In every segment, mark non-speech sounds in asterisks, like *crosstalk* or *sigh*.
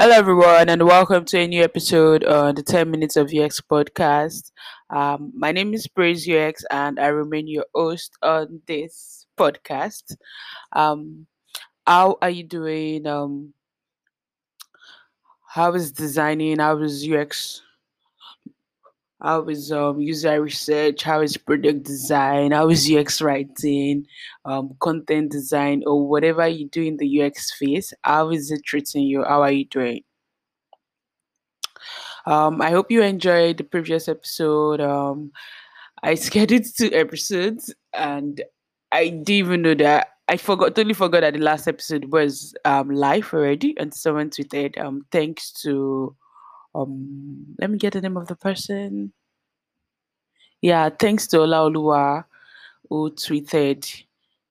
Hello, everyone, and welcome to a new episode on the 10 Minutes of UX podcast. Um, my name is Praise UX, and I remain your host on this podcast. Um, how are you doing? Um, how is designing? How is UX? How is um, user research? How is product design? How is UX writing? Um, content design, or whatever you do in the UX space? How is it treating you? How are you doing? Um, I hope you enjoyed the previous episode. Um, I *laughs* scheduled two episodes, and I didn't even know that. I forgot, totally forgot that the last episode was um live already, and someone tweeted um thanks to um let me get the name of the person. Yeah, thanks to Olaoluwa who tweeted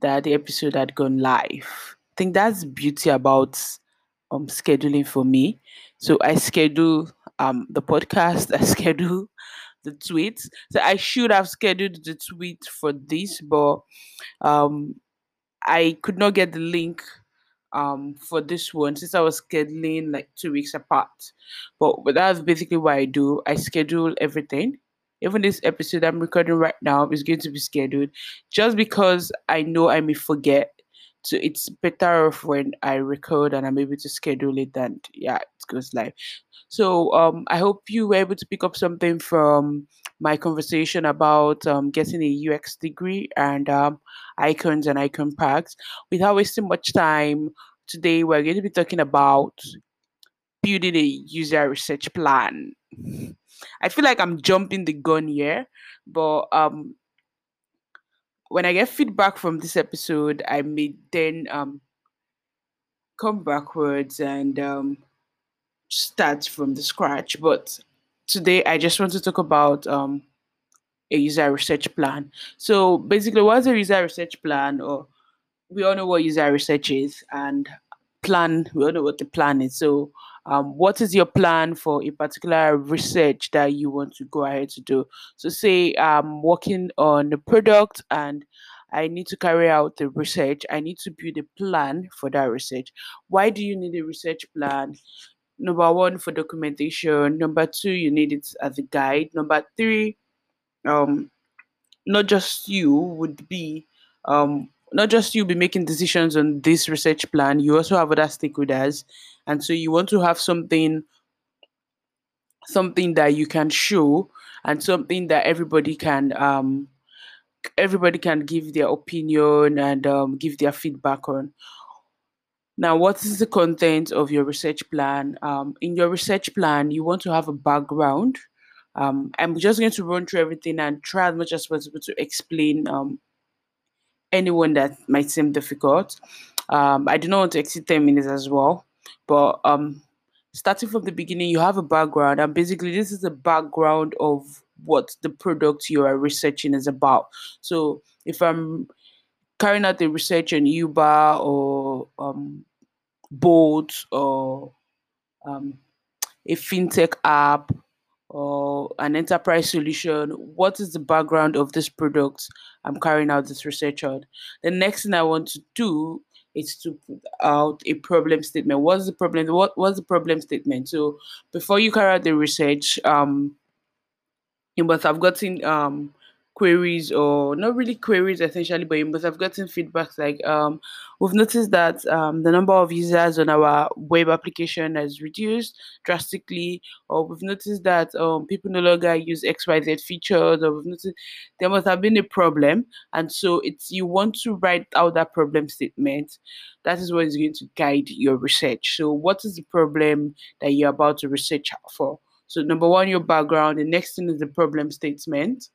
that the episode had gone live. I think that's beauty about um scheduling for me. So I schedule um the podcast, *laughs* I schedule the tweets. So I should have scheduled the tweet for this, but um I could not get the link um for this one since I was scheduling like two weeks apart. But, that's basically what I do. I schedule everything. Even this episode I'm recording right now is going to be scheduled just because I know I may forget. So it's better off when I record and I'm able to schedule it and yeah, it goes live. So um I hope you were able to pick up something from my conversation about um, getting a UX degree and um, icons and icon packs. Without wasting much time, today we're going to be talking about building a user research plan. I feel like I'm jumping the gun here, but um, when I get feedback from this episode, I may then um, come backwards and um, start from the scratch. But today, I just want to talk about um, a user research plan. So basically, what's a user research plan? Or we all know what user research is, and plan. We all know what the plan is. So, um, what is your plan for a particular research that you want to go ahead to do? So, say I'm working on a product and I need to carry out the research. I need to build a plan for that research. Why do you need a research plan? Number one, for documentation. Number two, you need it as a guide. Number three, um, not just you would be um not just you be making decisions on this research plan you also have other stakeholders and so you want to have something something that you can show and something that everybody can um everybody can give their opinion and um, give their feedback on now what is the content of your research plan um, in your research plan you want to have a background um, i'm just going to run through everything and try as much as possible to explain um, anyone that might seem difficult. Um, I do not want to exceed 10 minutes as well, but um, starting from the beginning, you have a background, and basically, this is the background of what the product you are researching is about. So, if I'm carrying out the research on Uber or um, Bolt or um, a fintech app or an enterprise solution what is the background of this product i'm carrying out this research on? The next thing i want to do is to put out a problem statement. What's the problem what what's the problem statement? So before you carry out the research um must have gotten um queries or not really queries essentially, but have gotten feedbacks like um, we've noticed that um, the number of users on our web application has reduced drastically, or we've noticed that um, people no longer use XYZ features, or we've noticed there must have been a problem. And so it's you want to write out that problem statement. That is what is going to guide your research. So what is the problem that you're about to research for? So number one, your background. The next thing is the problem statement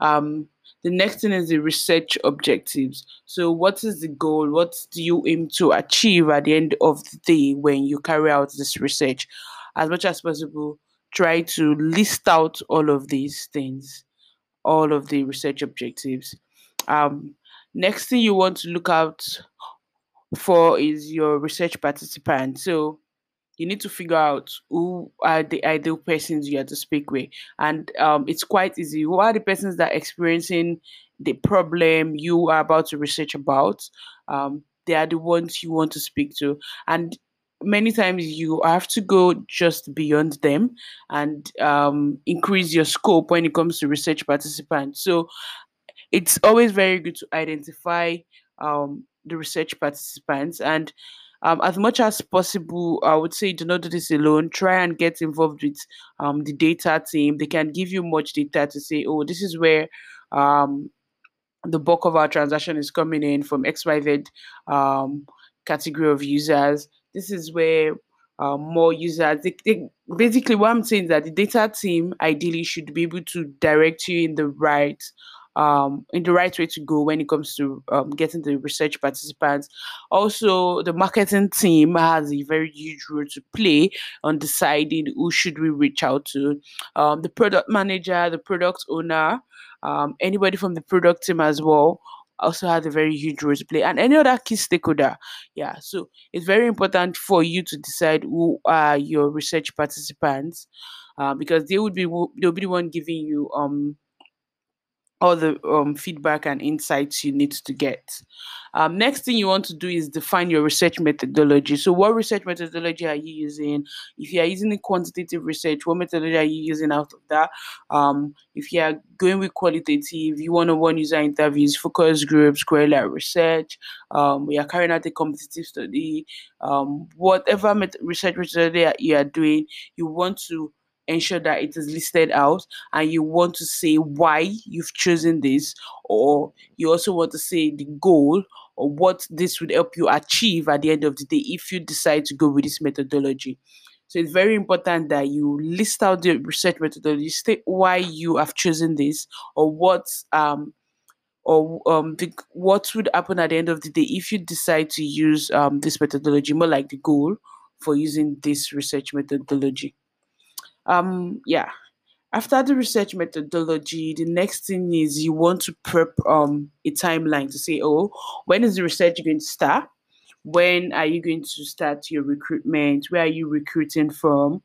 um, the next thing is the research objectives. So, what is the goal? What do you aim to achieve at the end of the day when you carry out this research? As much as possible, try to list out all of these things, all of the research objectives. Um, next thing you want to look out for is your research participant. So, you need to figure out who are the ideal persons you have to speak with. And um, it's quite easy. Who are the persons that are experiencing the problem you are about to research about? Um, they are the ones you want to speak to. And many times you have to go just beyond them and um, increase your scope when it comes to research participants. So it's always very good to identify um, the research participants. And um, as much as possible, I would say do not do this alone. Try and get involved with um, the data team. They can give you much data to say, oh, this is where um, the bulk of our transaction is coming in from XYZ um, category of users. This is where uh, more users. They, they, basically, what I'm saying is that the data team ideally should be able to direct you in the right um, in the right way to go when it comes to um, getting the research participants. Also, the marketing team has a very huge role to play on deciding who should we reach out to. Um, the product manager, the product owner, um, anybody from the product team as well also has a very huge role to play and any other key stakeholder yeah so it's very important for you to decide who are your research participants uh, because they would be they'll be the one giving you um all the um, feedback and insights you need to get. Um, next thing you want to do is define your research methodology. So, what research methodology are you using? If you are using the quantitative research, what methodology are you using out of that? Um, if you are going with qualitative, you want to one user interviews, focus groups, correlate research. Um, we are carrying out a competitive study. Um, whatever met- research methodology you are doing, you want to ensure that it is listed out and you want to say why you've chosen this or you also want to say the goal or what this would help you achieve at the end of the day if you decide to go with this methodology. So it's very important that you list out the research methodology state why you have chosen this or what um or um the, what would happen at the end of the day if you decide to use um this methodology more like the goal for using this research methodology um yeah. After the research methodology the next thing is you want to prep um a timeline to say oh when is the research going to start? When are you going to start your recruitment? Where are you recruiting from?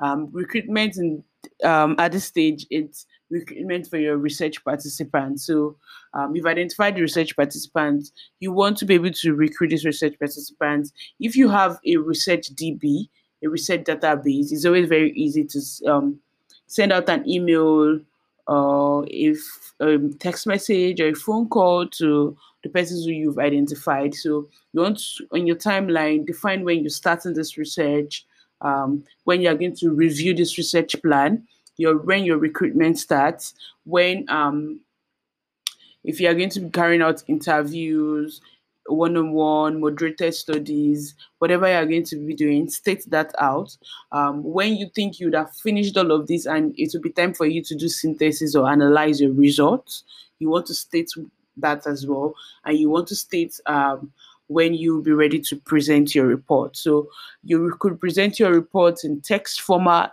Um, recruitment and um, at this stage it's recruitment for your research participants. So um, you've identified the research participants you want to be able to recruit these research participants. If you have a research db a research database, it's always very easy to um, send out an email or if a text message or a phone call to the persons who you've identified. So you want on your timeline define when you're starting this research, um, when you're going to review this research plan, your when your recruitment starts, when um, if you are going to be carrying out interviews, one-on-one moderated studies whatever you're going to be doing state that out. Um, when you think you'd have finished all of this and it will be time for you to do synthesis or analyze your results you want to state that as well. And you want to state um, when you'll be ready to present your report. So you could present your report in text format.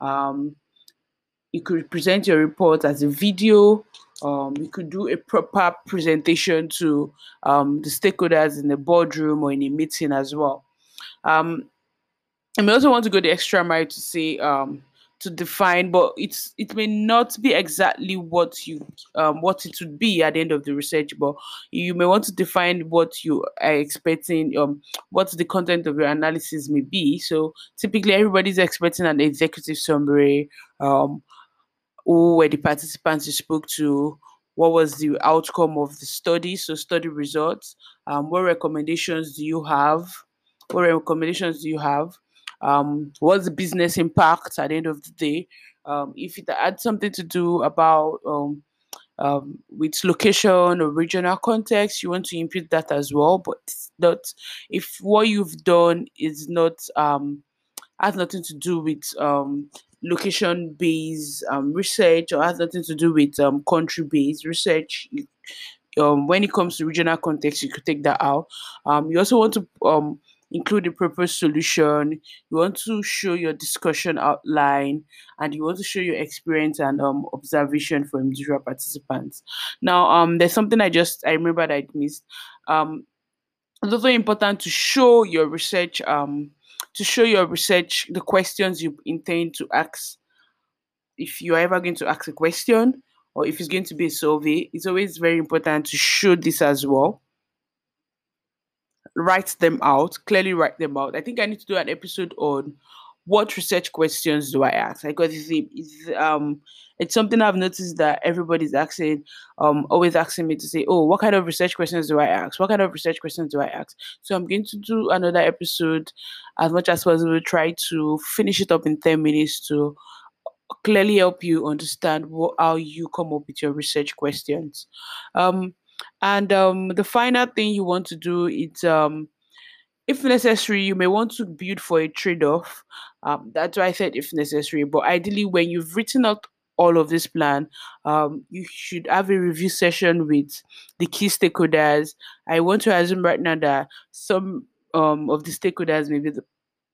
Um, you could present your report as a video um, you could do a proper presentation to um, the stakeholders in the boardroom or in a meeting as well. Um, and we also want to go the extra mile to say um, to define, but it's it may not be exactly what you um, what it would be at the end of the research, but you may want to define what you are expecting, um, what the content of your analysis may be. So typically, everybody's expecting an executive summary, um, who were the participants you spoke to, what was the outcome of the study, so study results, um, what recommendations do you have, what recommendations do you have, um, what's the business impact at the end of the day, um, if it had something to do about um, um, with location or regional context, you want to input that as well. But not if what you've done is not um, has nothing to do with um, location based um, research or has nothing to do with um, country based research. Um, when it comes to regional context, you could take that out. Um, you also want to um, include the proposed solution. You want to show your discussion outline, and you want to show your experience and um, observation from individual participants. Now, um, there's something I just I remember that I missed. Um, it's also important to show your research um to show your research the questions you intend to ask. If you're ever going to ask a question or if it's going to be a survey, it's always very important to show this as well. write them out, clearly write them out. I think I need to do an episode on what research questions do I ask? Because it's, it's um it's something I've noticed that everybody's asking, um, always asking me to say, oh, what kind of research questions do I ask? What kind of research questions do I ask? So I'm going to do another episode as much as possible, try to finish it up in 10 minutes to clearly help you understand what, how you come up with your research questions. Um, and um, the final thing you want to do is um, if necessary, you may want to build for a trade off. Um, that's why I said if necessary. But ideally, when you've written out all of this plan, um, you should have a review session with the key stakeholders. I want to assume right now that some um, of the stakeholders, maybe the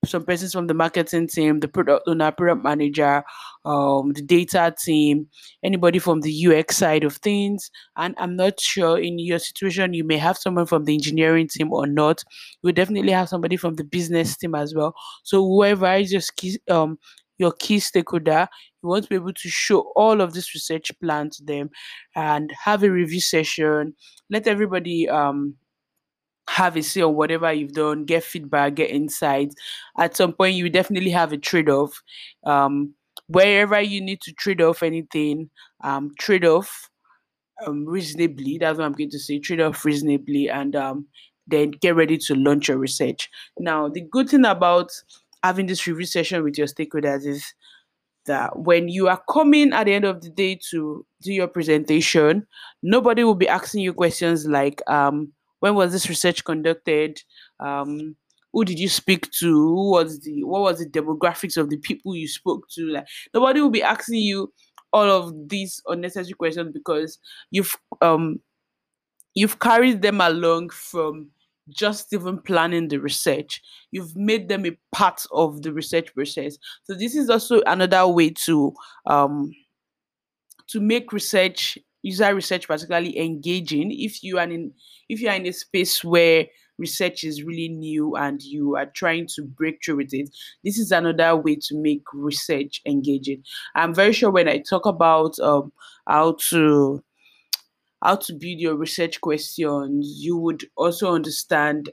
some persons from the marketing team, the product owner, product manager, um, the data team, anybody from the UX side of things. And I'm not sure in your situation, you may have someone from the engineering team or not. You definitely have somebody from the business team as well. So whoever is your key, um, your key stakeholder, you want to be able to show all of this research plan to them and have a review session. Let everybody um have a say on whatever you've done, get feedback, get insights. At some point, you definitely have a trade off. Um, wherever you need to trade off anything, um, trade off um, reasonably. That's what I'm going to say. Trade off reasonably, and um, then get ready to launch your research. Now, the good thing about having this review session with your stakeholders is that when you are coming at the end of the day to do your presentation, nobody will be asking you questions like, um, when was this research conducted? Um who did you speak to? Who was the what was the demographics of the people you spoke to? Like nobody will be asking you all of these unnecessary questions because you've um you've carried them along from just even planning the research. You've made them a part of the research process. So this is also another way to um to make research user research particularly engaging if you are in if you are in a space where research is really new and you are trying to break through with it this is another way to make research engaging. I'm very sure when i talk about um, how to how to build your research questions you would also understand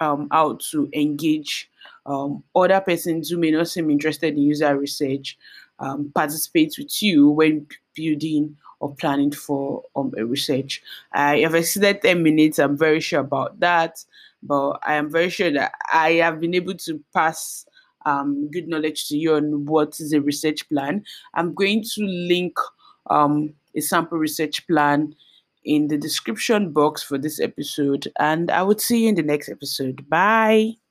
um, how to engage um, other persons who may not seem interested in user research um, participate with you when building or planning for um, a research. I have exceeded 10 minutes, I'm very sure about that, but I am very sure that I have been able to pass um, good knowledge to you on what is a research plan. I'm going to link um, a sample research plan in the description box for this episode, and I would see you in the next episode. Bye.